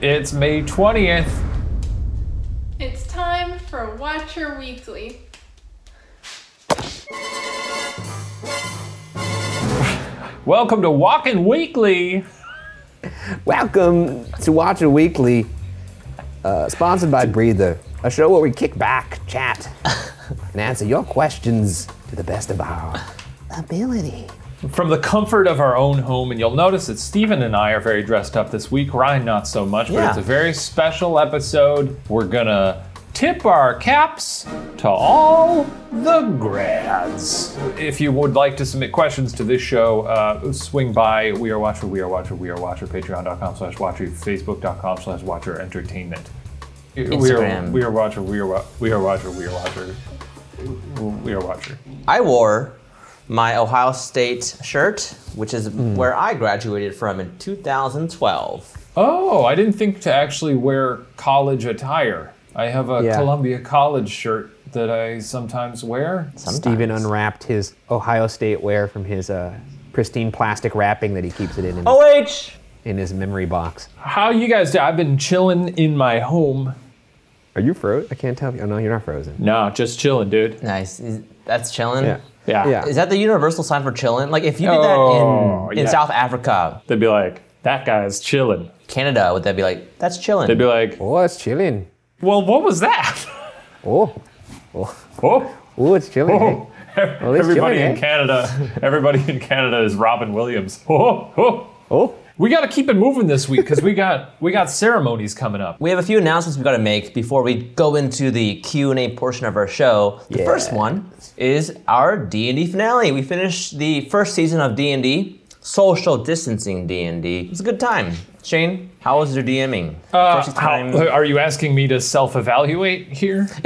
It's May 20th. It's time for Watcher Weekly. Welcome to Walking Weekly. Welcome to Watch a Weekly, uh, sponsored by Breather, a show where we kick back, chat, and answer your questions to the best of our ability. From the comfort of our own home, and you'll notice that Steven and I are very dressed up this week. Ryan, not so much, but Yeah. it's a very special episode. We're gonna tip our caps to all the grads. If you would like to submit questions to this show, uh, swing by We Are Watcher, We Are Watcher, We Are Watcher, patreon.com slash watcher, facebook.com slash watcher entertainment. We are, Instagram. we are Watcher, We Are, wa- we are Watcher, We Are Watcher, We Are Watcher. I wore my Ohio State shirt, which is Hmm. where I graduated from in 2012. Oh, I didn't think to actually wear college attire. I have a Yeah. Columbia College shirt that I sometimes wear. Steven unwrapped his Ohio State wear from his uh, pristine plastic wrapping that he keeps it in in, OH! in his memory box. How you guys do? I've been chilling in my home. Are you frozen? I can't tell if you. Oh no, you're not frozen. No, just chilling, dude. Nice. That's chilling? Yeah. Yeah. Yeah. Is that the universal sign for chilling? Like if you did Oh, that in, in yeah. South Africa, They'd be like, that guy's chilling. Canada, would that be like, that's chilling? They'd be like, Oh, it's chilling. well, what was that? Oh, Oh, oh, Oh, it's chilling. oh. it's Everybody chilling, in eh? Canada, everybody in Canada is Robin Williams. Oh, oh. Oh, We got to keep it moving this week because we got we got ceremonies coming up. we have a few announcements we've got to make before we go into the Q&A portion of our show. The Yeah. first one is our D&D finale. We finished the first season of D&D, social distancing D&D. It was a good time. Shane, how was your DMing? Uh, First how- are you asking me to self-evaluate here?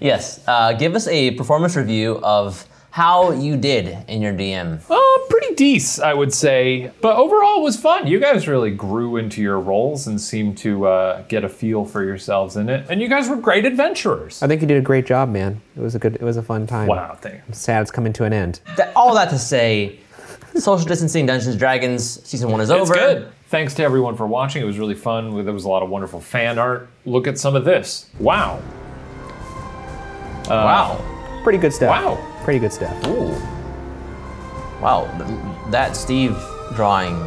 Yes. Uh, give us a performance review of how you did in your DM. Uh, pretty decent, I would say. But overall, it was fun. You guys really grew into your roles and seemed to uh, get a feel for yourselves in it. And you guys were great adventurers. I think you did a great job, man. It was a good. It was a fun time. Wow, thanks. Sad it's coming to an end. That, all that to say, social distancing Dungeons and Dragons season one is over. It's over. good. Thanks to everyone for watching. It was really fun. There was a lot of wonderful fan art. Look at some of this. Wow. Wow. Pretty good stuff. Wow. Pretty good stuff. Ooh. Wow, that Steve drawing,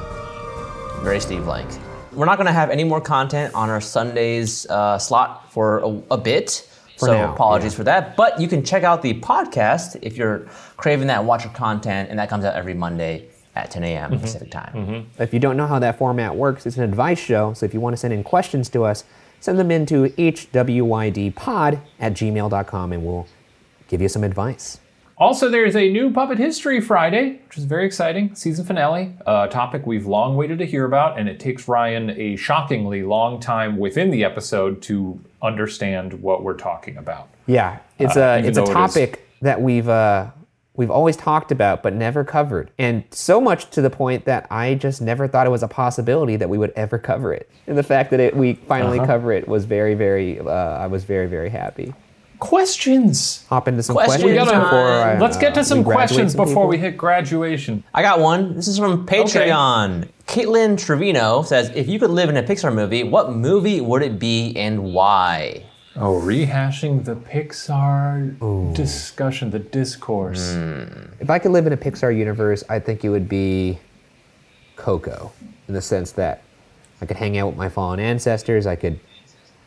very Steve-like. We're not gonna have any more content on our Sundays uh, slot for a, a bit, so now, apologies yeah. for that. But you can check out the podcast if you're craving that Watcher content, and that comes out every Monday at 10 a.m. Mm-hmm. Pacific time. If you don't know how that format works, it's an advice show. So if you want to send in questions to us, send them into hwydpod at gmail.com and we'll give you some advice. Also, there's a new Puppet History Friday, which is very exciting. Season finale, a topic we've long waited to hear about, and it takes Ryan a shockingly long time within the episode to understand what we're talking about. Yeah, it's Uh, a even it's a though it topic that we've uh, we've always talked about but never covered, and so much to the point that I just never thought it was a possibility that we would ever cover it. And the fact that it, we finally Uh-huh. cover it was very very uh, I was very very happy. Questions. Hop into some Questions questions, We gotta- before I, Let's get uh, to some we graduate questions some before we hit graduation. I got one. This is from Patreon. Caitlin Trevino says, "If you could live in a Pixar movie, what movie would it be and why?" Oh, rehashing the Pixar discussion, the discourse. If I could live in a Pixar universe, I think it would be Coco, in the sense that I could hang out with my fallen ancestors. I could.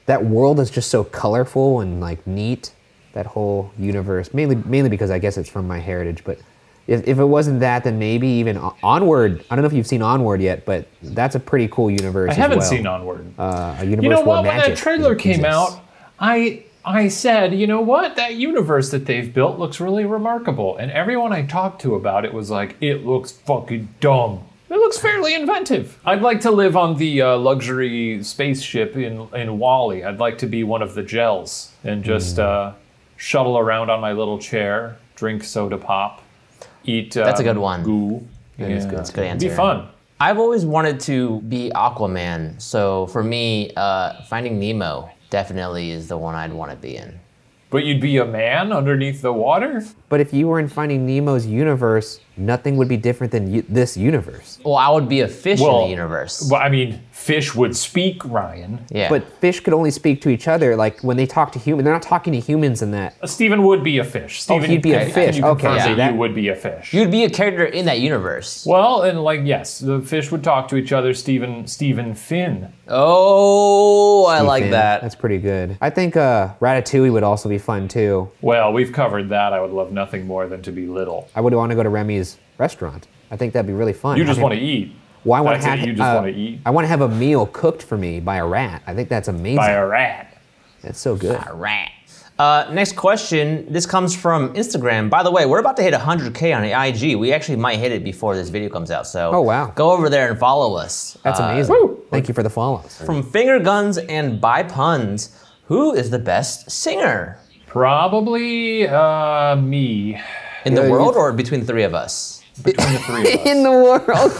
That world is just so colorful and like neat. That whole universe, mainly mainly because I guess it's from my heritage. But if, if it wasn't that, then maybe even Onward. I don't know if you've seen Onward yet, but that's a pretty cool universe. I haven't well. seen Onward. Uh, a universe you know what? When that trailer came out, I I said, you know what? That universe that they've built looks really remarkable. And everyone I talked to about it was like, it looks fucking dumb. It looks fairly inventive. I'd like to live on the uh, luxury spaceship in in WALL-E. I'd like to be one of the gels and just Hmm. uh, shuttle around on my little chair, drink soda pop, eat. That's a um, good one. Goo. is good. That's a good It'd Be fun. I've always wanted to be Aquaman, so for me, uh, Finding Nemo definitely is the one I'd want to be in. But you'd be a man underneath the water. But if you were in Finding Nemo's universe, nothing would be different than u- this universe. Well, I would be a fish in Well, the universe. Well, I mean, fish would speak, Ryan. Yeah. But fish could only speak to each other. Like when they talk to human, they're not talking to humans in that. Steven would be a fish. Steven, he'd be a fish. Can you confirm Okay, that yeah. you would be a fish? you'd be a character in that universe. well, and like yes, the fish would talk to each other. Steven, Steven Finn. Oh, I like Finn. that. That's pretty good. I think uh, Ratatouille would also be fun too. Well, we've covered that. I would love nothing more than to be little. I would want to go to Remy's restaurant. I think that'd be really fun. You just want to eat. Why Well, I want That's to it, have. you just uh, wanna eat. I want to have a meal cooked for me by a rat. I think that's amazing. By a rat. That's so good. By a Rat. Uh, next question. This comes from Instagram. By the way, we're about to hit 100K on the IG. We actually might hit it before this video comes out. So Oh, wow. go over there and follow us. That's Uh, amazing. Thank you for the follows. From Finger Guns and By Puns, who is the best singer Probably uh, me. In the Yeah, you- world or between the three of us? Between the three of us. In the world.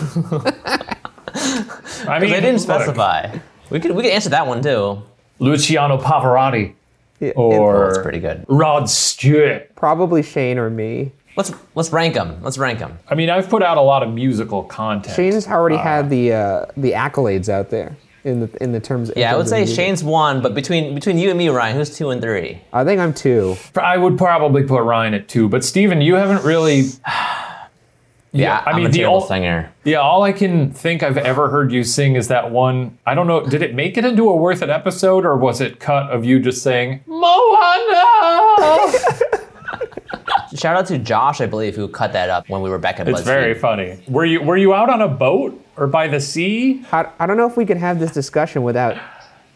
I mean, They didn't specify. We could we could answer that one too. Luciano Pavarotti Oh, or that's pretty good. Rod Stewart. Probably Shane or me. Let's let's rank them. Let's rank them. I mean, I've put out a lot of musical content. Shane's already had the uh, the accolades out there in the in the terms. in Yeah, I would say music. Shane's one, but between between you and me, Ryan, who's two and three? I think I'm two. I would probably put Ryan at two, but Steven, you haven't really. Yeah, I I'm mean, a the terrible singer. Yeah, all I can think I've ever heard you sing is that one. I don't know. Did it make it into a worth it episode, or was it cut of you just saying Moana? Shout out to Josh, I believe, who cut that up when we were back at it's BuzzFeed. very funny. Were you Were you out on a boat or by the sea? I, I don't know if we can have this discussion without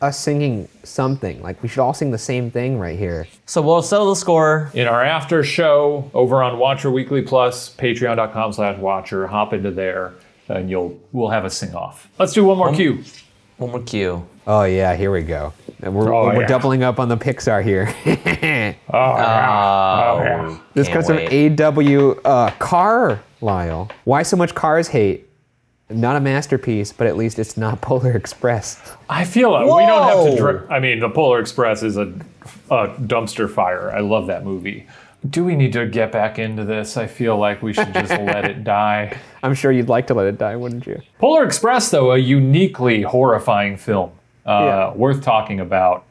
us singing something. Like we should all sing the same thing right here. So we'll settle the score. in our after show over on Watcher Weekly Plus, patreon.com slash watcher. Hop into there and you'll we'll have a sing off. Let's do one more cue. One more cue. Oh yeah, here we go. And We're, Oh, we're yeah. doubling up on the Pixar here. Oh, yeah. this Can't comes from. AW uh, Carlisle. Why so much Cars hate? Not a masterpiece, but at least it's not Polar Express. I feel like we don't have to. I mean, the Polar Express is a, a dumpster fire. I love that movie. Do we need to get back into this? I feel like we should just let it die. I'm sure you'd like to let it die, wouldn't you? Polar Express, though, a uniquely horrifying film, uh, Yeah. worth talking about.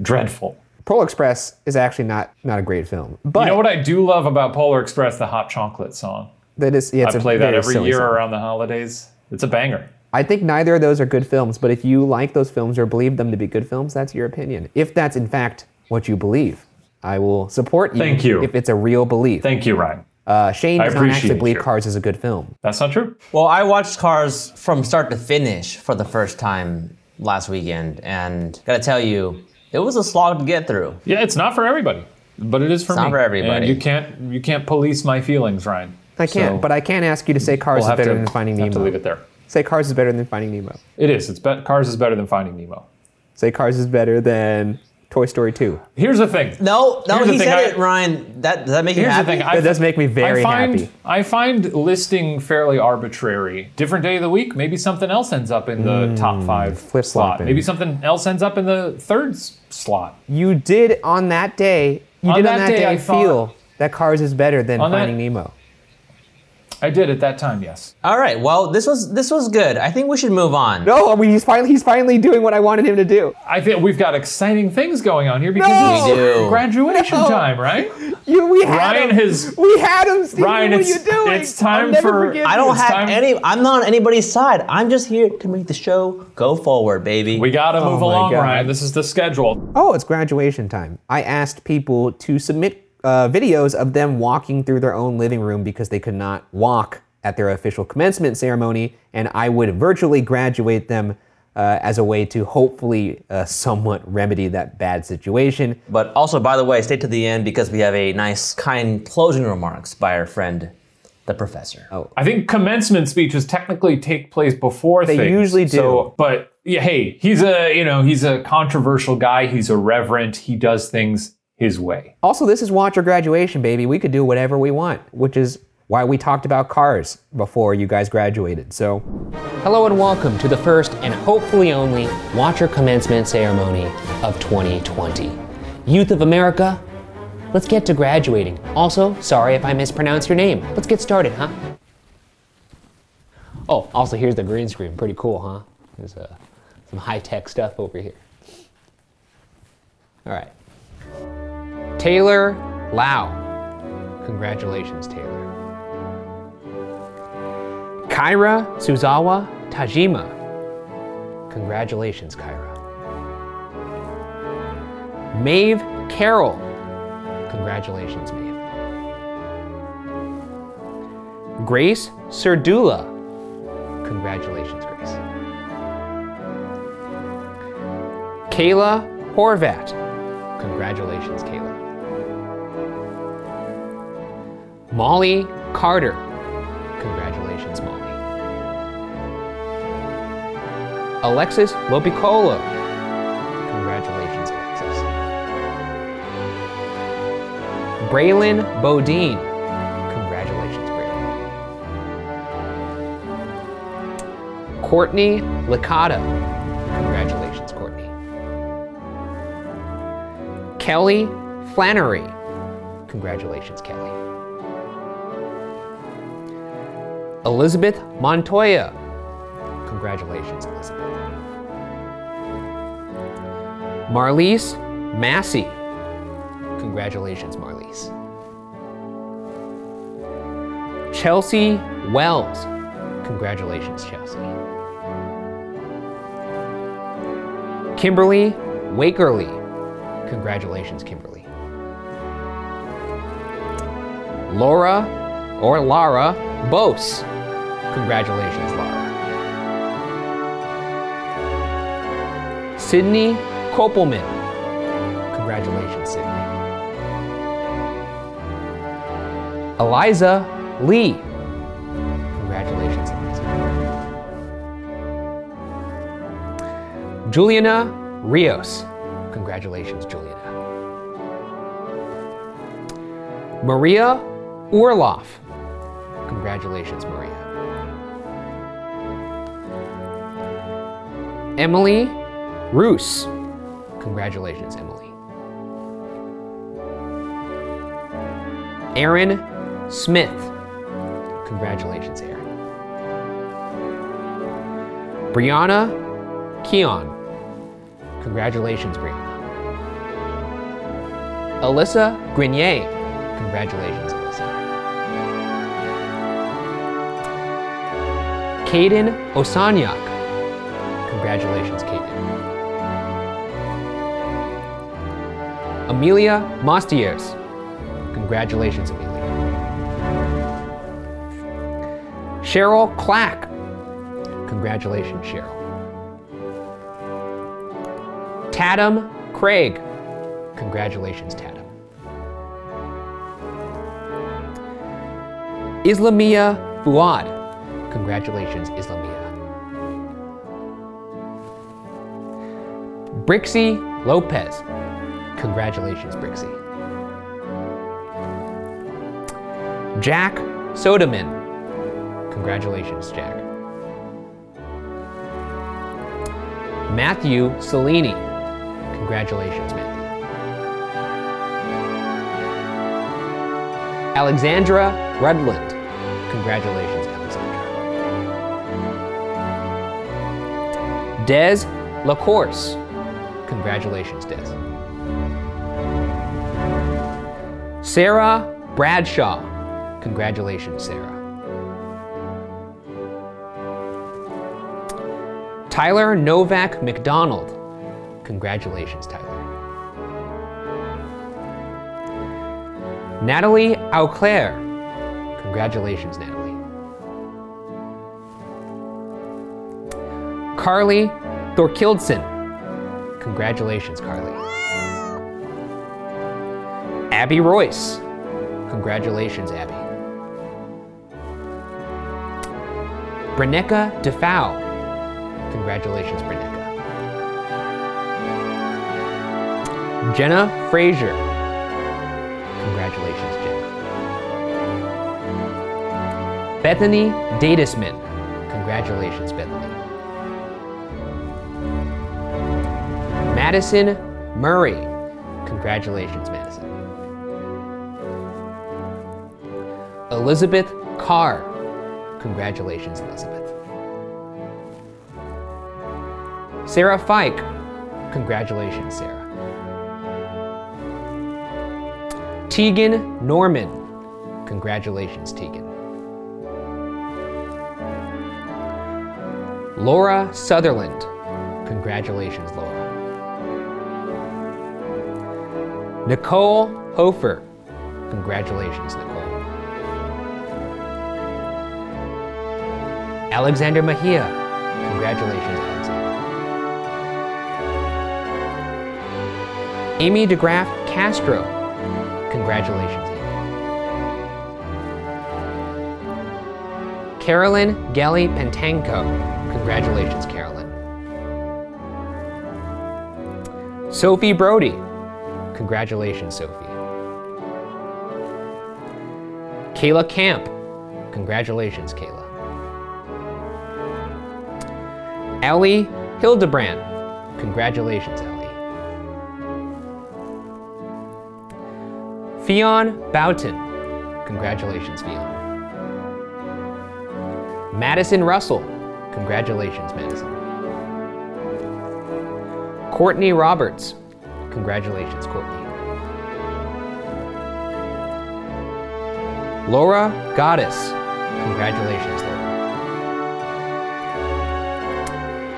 Dreadful. Polar Express is actually not not a great film, but You know what I do love about Polar Express? The hot chocolate song. That is yeah, it's I a play that every year song. around the holidays. It's a banger. I think neither of those are good films, but if you like those films or believe them to be good films, that's your opinion. If that's in fact what you believe, I will support you. Thank you. If it's a real belief. Thank you, Ryan. uh, Shane I does not actually believe you. Cars is a good film. That's not true. Well, I watched Cars from start to finish for the first time last weekend, and gotta tell you, it was a slog to get through. Yeah, it's not for everybody, but it is for It's me. not for everybody. And you can't you can't police my feelings, Ryan. I can't, So but I can ask you to say Cars we'll is have better to, than Finding have to Nemo. leave it there. Say Cars is better than Finding Nemo. It is. It's be- Cars is better than Finding Nemo. Say Cars is better than Toy Story 2. Here's the thing. No, no, Here's the he thing, said I- it, Ryan. That does that make you Here's happy? the thing. I, That does make me very I find, happy. I find listing fairly arbitrary. Different day of the week, maybe something else ends up in the top five Mm, flip slot. flopping. Maybe something else ends up in the third s- slot. You did on that day, you On did that on that day, day, I thought- feel that Cars is better than On that- Finding Nemo. I did at that time, yes. All right. Well, this was this was good. I think we should move on. No, I mean, he's finally he's finally doing what I wanted him to do. I think we've got exciting things going on here because No! it's We do. graduation No! time, right? You, we had Ryan him. has- we had him. Steve. Ryan, what it's- are you doing? it's time I'll never for- I don't It's have time- any. I'm not on anybody's side. I'm just here to make the show go forward, baby. We got to oh move my along, God. Ryan. This is the schedule. Oh, it's graduation time. I asked people to submit uh, videos of them walking through their own living room because they could not walk at their official commencement ceremony, and I would virtually graduate them uh, as a way to hopefully uh, somewhat remedy that bad situation. But also, by the way, stay to the end because we have a nice, kind closing remarks by our friend, the professor. Oh. I think commencement speeches technically take place before They things. usually do. So, but yeah, hey, he's a you know he's a controversial guy. He's irreverent. He does things his way. Also, this is Watcher graduation, baby. We could do whatever we want, which is why we talked about cars before you guys graduated. So, hello and welcome to the first and hopefully only Watcher commencement ceremony of 2020. Youth of America, let's get to graduating. Also, sorry if I mispronounce your name. Let's get started, huh? Oh, also here's the green screen. Pretty cool, huh? There's a some high tech stuff over here. All right. Taylor Lau. Congratulations, Taylor. Kyra Suzawa Tajima. Congratulations, Kyra. Maeve Carroll. Congratulations, Maeve. Grace Serdula. Congratulations, Grace. Kayla Horvat. Congratulations, Kayla. Molly Carter. Congratulations, Molly. Alexis Lopicolo. Congratulations, Alexis. Braylon Bodine. Congratulations, Braylon. Courtney Licata. Congratulations, Courtney. Kelly Flannery. Congratulations, Kelly. Elizabeth Montoya. Congratulations, Elizabeth. Marlise Massey. Congratulations, Marlise. Chelsea Wells. Congratulations, Chelsea. Kimberly Wakerly. Congratulations, Kimberly. Laura or Lara Bose. Congratulations, Lara. Sydney Kopelman. Congratulations, Sydney. Eliza Lee. Congratulations, Eliza. Juliana Rios. Congratulations, Juliana. Maria Orloff. Congratulations, Maria. Emily Roos. Congratulations, Emily. Aaron Smith. Congratulations, Aaron. Brianna Keon. Congratulations, Brianna. Alyssa Grenier. Congratulations, Alyssa. Caden Osanyak. Congratulations, Caden. Amelia Mostiers. Congratulations, Amelia. Cheryl Clack. Congratulations, Cheryl. Tatum Craig. Congratulations, Tatum. Islamia Fuad. Congratulations, Islamia. Brixie Lopez. Congratulations, Brixie. Jack Sodaman. Congratulations, Jack. Matthew Cellini. Congratulations, Matthew. Alexandra Rudland. Congratulations, Alexandra. Des LaCourse. Congratulations, Des. Sarah Bradshaw. Congratulations, Sarah. Tyler Novak McDonald. Congratulations, Tyler. Natalie Auclair. Congratulations, Natalie. Carly Thorkildson. Congratulations, Carly. Abby Royce. Congratulations, Abby. Breneka Defau. Congratulations, Breneka. Jenna Frazier. Congratulations, Jenna. Bethany Datisman. Congratulations, Bethany. Madison Murray. Congratulations, Madison. Elizabeth Carr. Congratulations, Elizabeth. Sarah Fike. Congratulations, Sarah. Tegan Norman. Congratulations, Tegan. Laura Sutherland. Congratulations, Laura. Nicole Hofer. Congratulations, Nicole. Alexander Mejia. Congratulations, Alexander. Amy DeGraff Castro. Congratulations, Amy. Carolyn Gelly Pentanko. Congratulations, Carolyn. Sophie Brody. Congratulations, Sophie. Kayla Camp. Congratulations, Kayla. Ellie Hildebrand. Congratulations, Ellie. Fionn Boughton. Congratulations, Fionn. Madison Russell. Congratulations, Madison. Courtney Roberts. Congratulations, Courtney. Laura Goddess. Congratulations, Laura.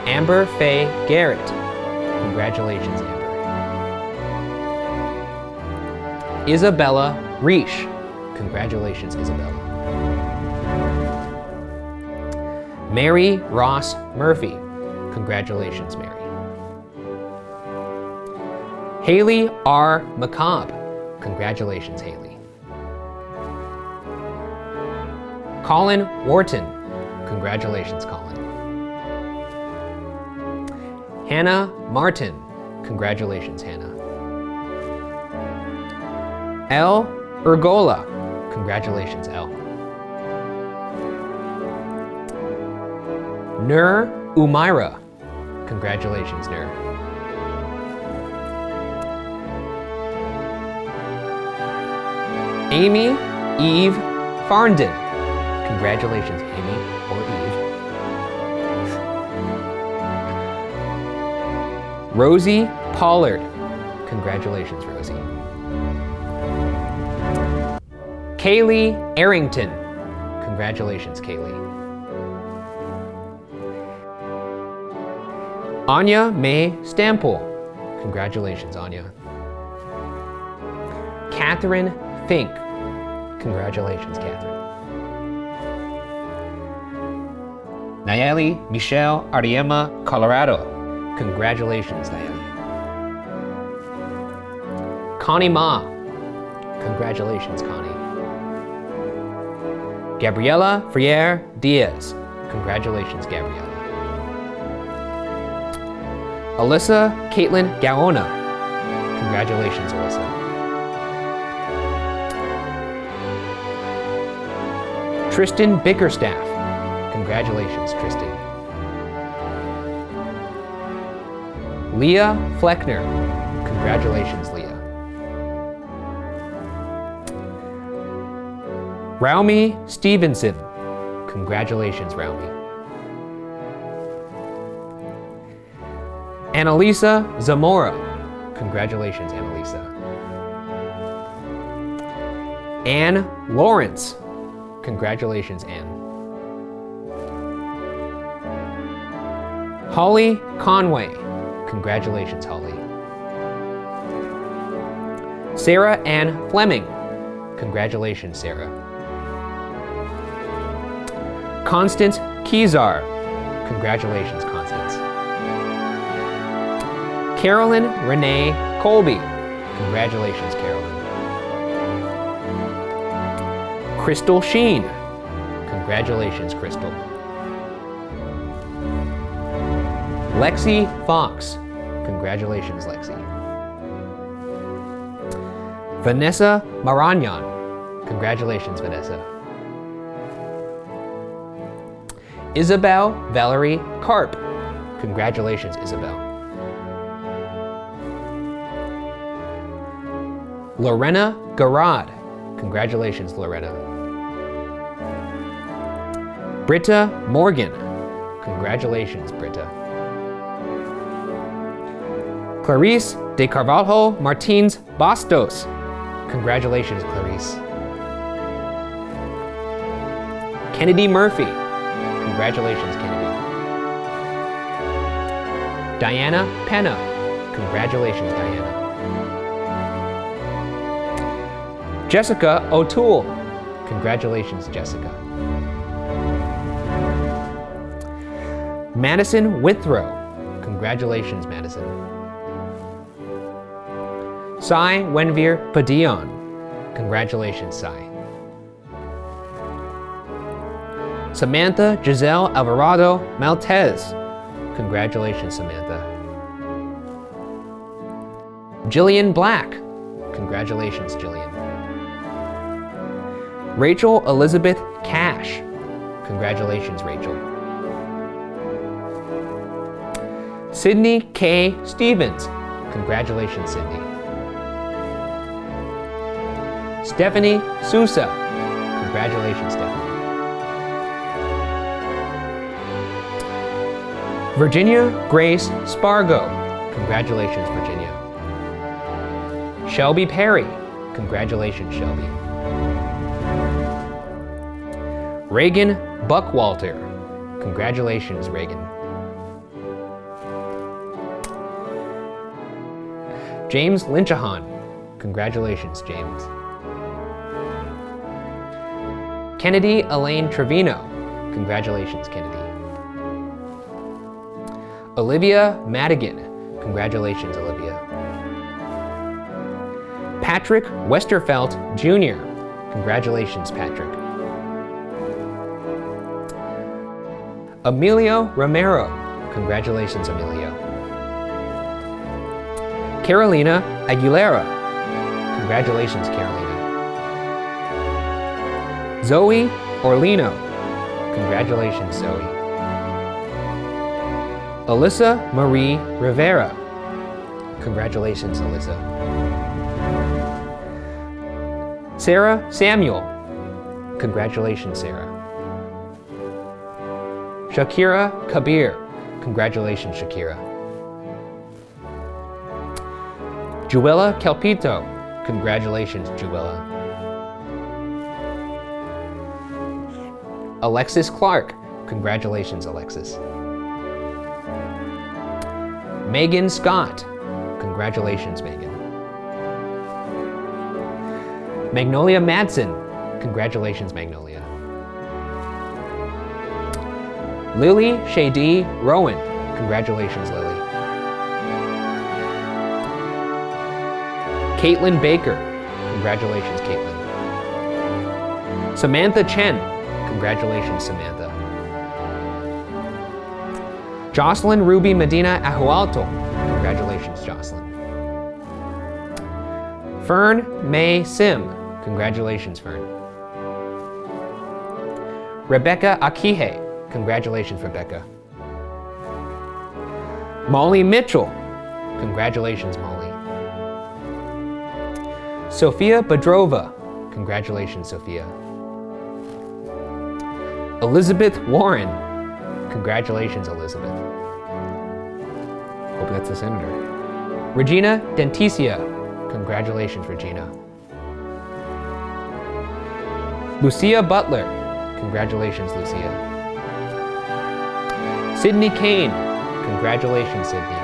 Amber Faye Garrett. Congratulations, Amber. Isabella Reish. Congratulations, Isabella. Mary Ross Murphy. Congratulations, Mary. Haley R. McCobb. Congratulations, Haley. Colin Wharton. Congratulations, Colin. Hannah Martin. Congratulations, Hannah. L. Ergola. Congratulations, L. Nur Umaira. Congratulations, Nur. Amy Eve Farndon. Congratulations, Amy or Eve. Rosie Pollard. Congratulations, Rosie. Kaylee Arrington. Congratulations, Kaylee. Anya May Stample. Congratulations, Anya. Catherine Fink. Congratulations, Catherine. Nayeli Michelle Ariema, Colorado. Congratulations, Nayeli. Connie Ma. Congratulations, Connie. Gabriela Friere Diaz. Congratulations, Gabriela. Alyssa Caitlin Gaona. Congratulations, Alyssa. Tristan Bickerstaff. Congratulations, Tristan. Leah Fleckner. Congratulations, Leah. Raumi Stevenson. Congratulations, Raumi. Annalisa Zamora. Congratulations, Annalisa. Anne Lawrence. Congratulations, Anne. Holly Conway. Congratulations, Holly. Sarah Ann Fleming. Congratulations, Sarah. Constance Kezar. Congratulations, Constance. Carolyn Renee Colby. Congratulations, Carolyn. Crystal Sheen. Congratulations, Crystal. Lexi Fox. Congratulations, Lexi. Vanessa Maranyan. Congratulations, Vanessa. Isabel Valerie Karp. Congratulations, Isabel. Lorena Garad. Congratulations, Lorena. Britta Morgan. Congratulations, Britta. Clarice de Carvalho Martins Bastos. Congratulations, Clarice. Kennedy Murphy. Congratulations, Kennedy. Diana Penna. Congratulations, Diana. Jessica O'Toole. Congratulations, Jessica. Madison Withrow. Congratulations, Madison. Sai Wenvir Padillon. Congratulations, Sai. Samantha Giselle Alvarado Maltez. Congratulations, Samantha. Jillian Black. Congratulations, Jillian. Rachel Elizabeth Cash. Congratulations, Rachel. Sydney K. Stevens. Congratulations, Sydney. Stephanie Sousa. Congratulations, Stephanie. Virginia Grace Spargo. Congratulations, Virginia. Shelby Perry. Congratulations, Shelby. Reagan Buckwalter. Congratulations, Reagan. James Lynchahan. Congratulations, James. Kennedy Elaine Trevino. Congratulations, Kennedy. Olivia Madigan. Congratulations, Olivia. Patrick Westerfelt Jr. Congratulations, Patrick. Emilio Romero. Congratulations, Emilio. Carolina Aguilera. Congratulations, Carolina. Zoe Orlino. Congratulations, Zoe. Alyssa Marie Rivera. Congratulations, Alyssa. Sarah Samuel. Congratulations, Sarah. Shakira Kabir. Congratulations, Shakira. Juela Calpito. Congratulations, Juela. Alexis Clark. Congratulations, Alexis. Megan Scott. Congratulations, Megan. Magnolia Madsen. Congratulations, Magnolia. Lily Shady Rowan. Congratulations, Lily. Caitlin Baker. Congratulations, Caitlin. Samantha Chen. Congratulations, Samantha. Jocelyn Ruby Medina Ahualto. Congratulations, Jocelyn. Fern May Sim. Congratulations, Fern. Rebecca Akihe. Congratulations, Rebecca. Molly Mitchell. Congratulations, Molly. Sophia Bedrova. Congratulations, Sophia. Elizabeth Warren. Congratulations, Elizabeth. Hope that's a senator. Regina Denticia. Congratulations, Regina. Lucia Butler. Congratulations, Lucia. Sydney Kane. Congratulations, Sydney.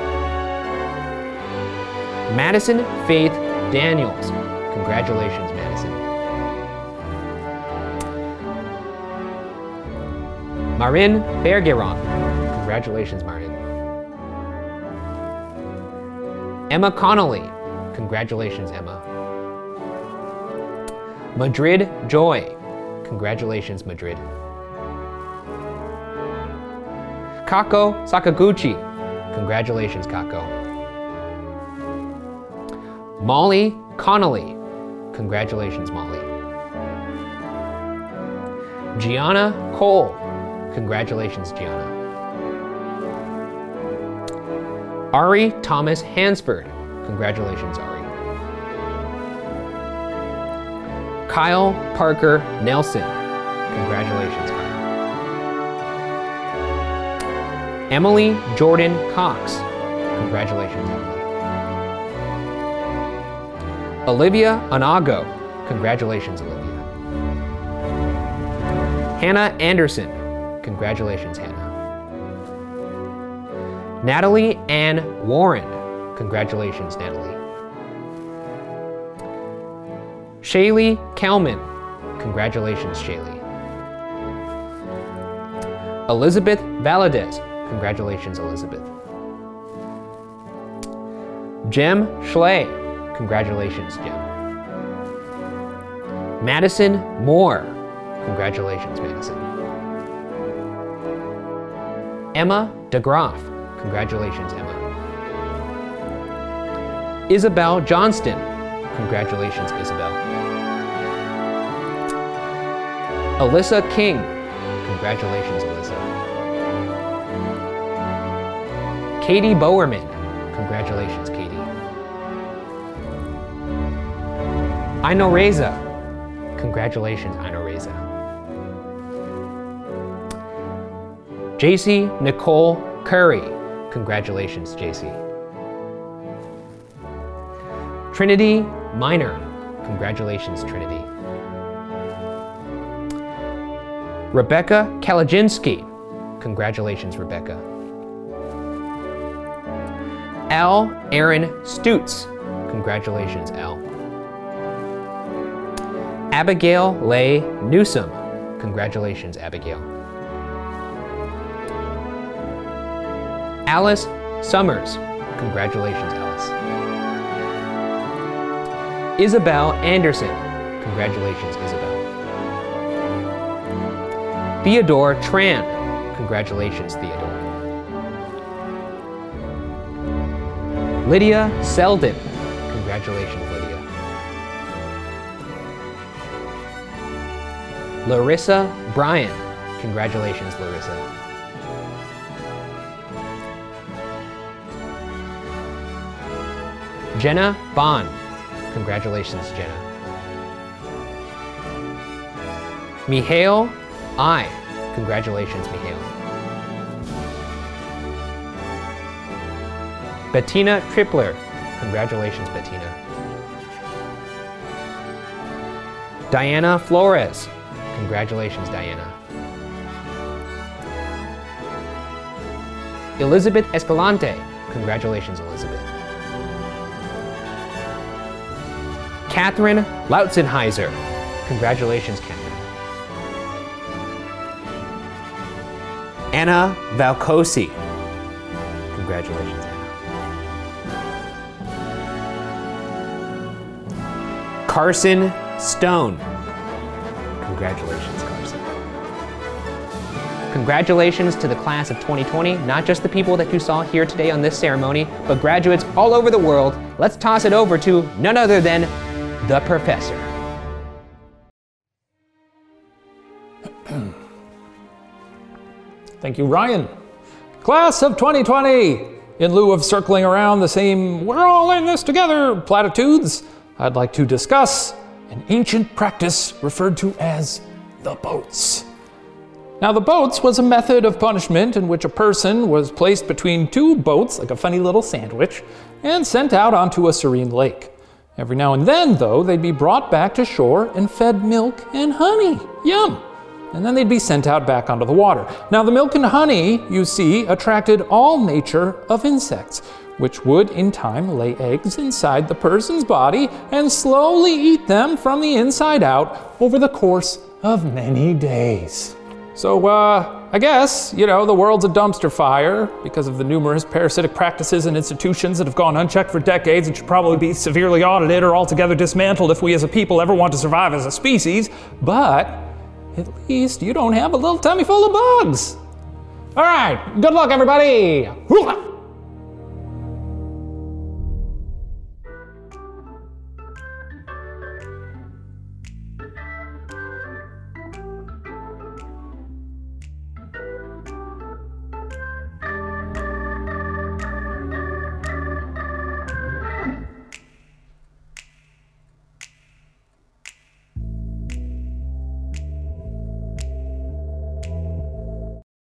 Madison Faith Daniels. Congratulations, Madison. Marin Bergeron. Congratulations, Marin. Emma Connolly. Congratulations, Emma. Madrid Joy. Congratulations, Madrid. Kako Sakaguchi. Congratulations, Kako. Molly Connolly. Congratulations, Molly. Gianna Cole. Congratulations, Gianna. Ari Thomas Hansford. Congratulations, Ari. Kyle Parker Nelson. Congratulations, Kyle. Emily Jordan Cox. Congratulations, Emily. Olivia Anago. Congratulations, Olivia. Hannah Anderson. Congratulations, Hannah. Natalie Ann Warren. Congratulations, Natalie. Shaylee Kalman. Congratulations, Shaylee. Elizabeth Valadez. Congratulations, Elizabeth. Jem Schley. Congratulations, Jim. Madison Moore. Congratulations, Madison. Emma DeGroff. Congratulations, Emma. Isabel Johnston. Congratulations, Isabel. Alyssa King. Congratulations, Alyssa. Katie Bowerman. Congratulations, Katie. Ino Reza. Congratulations, Ino Reza. JC Nicole Curry. Congratulations, JC. Trinity Minor. Congratulations, Trinity. Rebecca Kalajinsky. Congratulations, Rebecca. Al Aaron Stutz. Congratulations, Al. Abigail Leigh Newsom. Congratulations, Abigail. Alice Summers. Congratulations, Alice. Isabel Anderson. Congratulations, Isabel. Theodore Tran. Congratulations, Theodore. Lydia Selden. Congratulations, Larissa Bryan. Congratulations, Larissa. Jenna Bond. Congratulations, Jenna. Mihail I. Congratulations, Mihail. Bettina Tripler. Congratulations, Bettina. Diana Flores. Congratulations, Diana. Elizabeth Escalante. Congratulations, Elizabeth. Catherine Lautzenheiser. Congratulations, Catherine. Anna Valcosi. Congratulations, Anna. Carson Stone. Congratulations, Carson. Congratulations to the class of 2020, not just the people that you saw here today on this ceremony, but graduates all over the world. Let's toss it over to none other than the professor. Thank you, Ryan. Class of 2020, in lieu of circling around the same we're all in this together platitudes, I'd like to discuss an ancient practice referred to as the boats. Now, the boats was a method of punishment in which a person was placed between two boats, like a funny little sandwich, and sent out onto a serene lake. Every now and then, though, they'd be brought back to shore and fed milk and honey. Yum! And then they'd be sent out back onto the water. Now, the milk and honey, you see, attracted all nature of insects, which would in time lay eggs inside the person's body and slowly eat them from the inside out over the course of many days. So, uh, I guess, you know, the world's a dumpster fire because of the numerous parasitic practices and institutions that have gone unchecked for decades and should probably be severely audited or altogether dismantled if we as a people ever want to survive as a species. But at least you don't have a little tummy full of bugs. All right, good luck, everybody.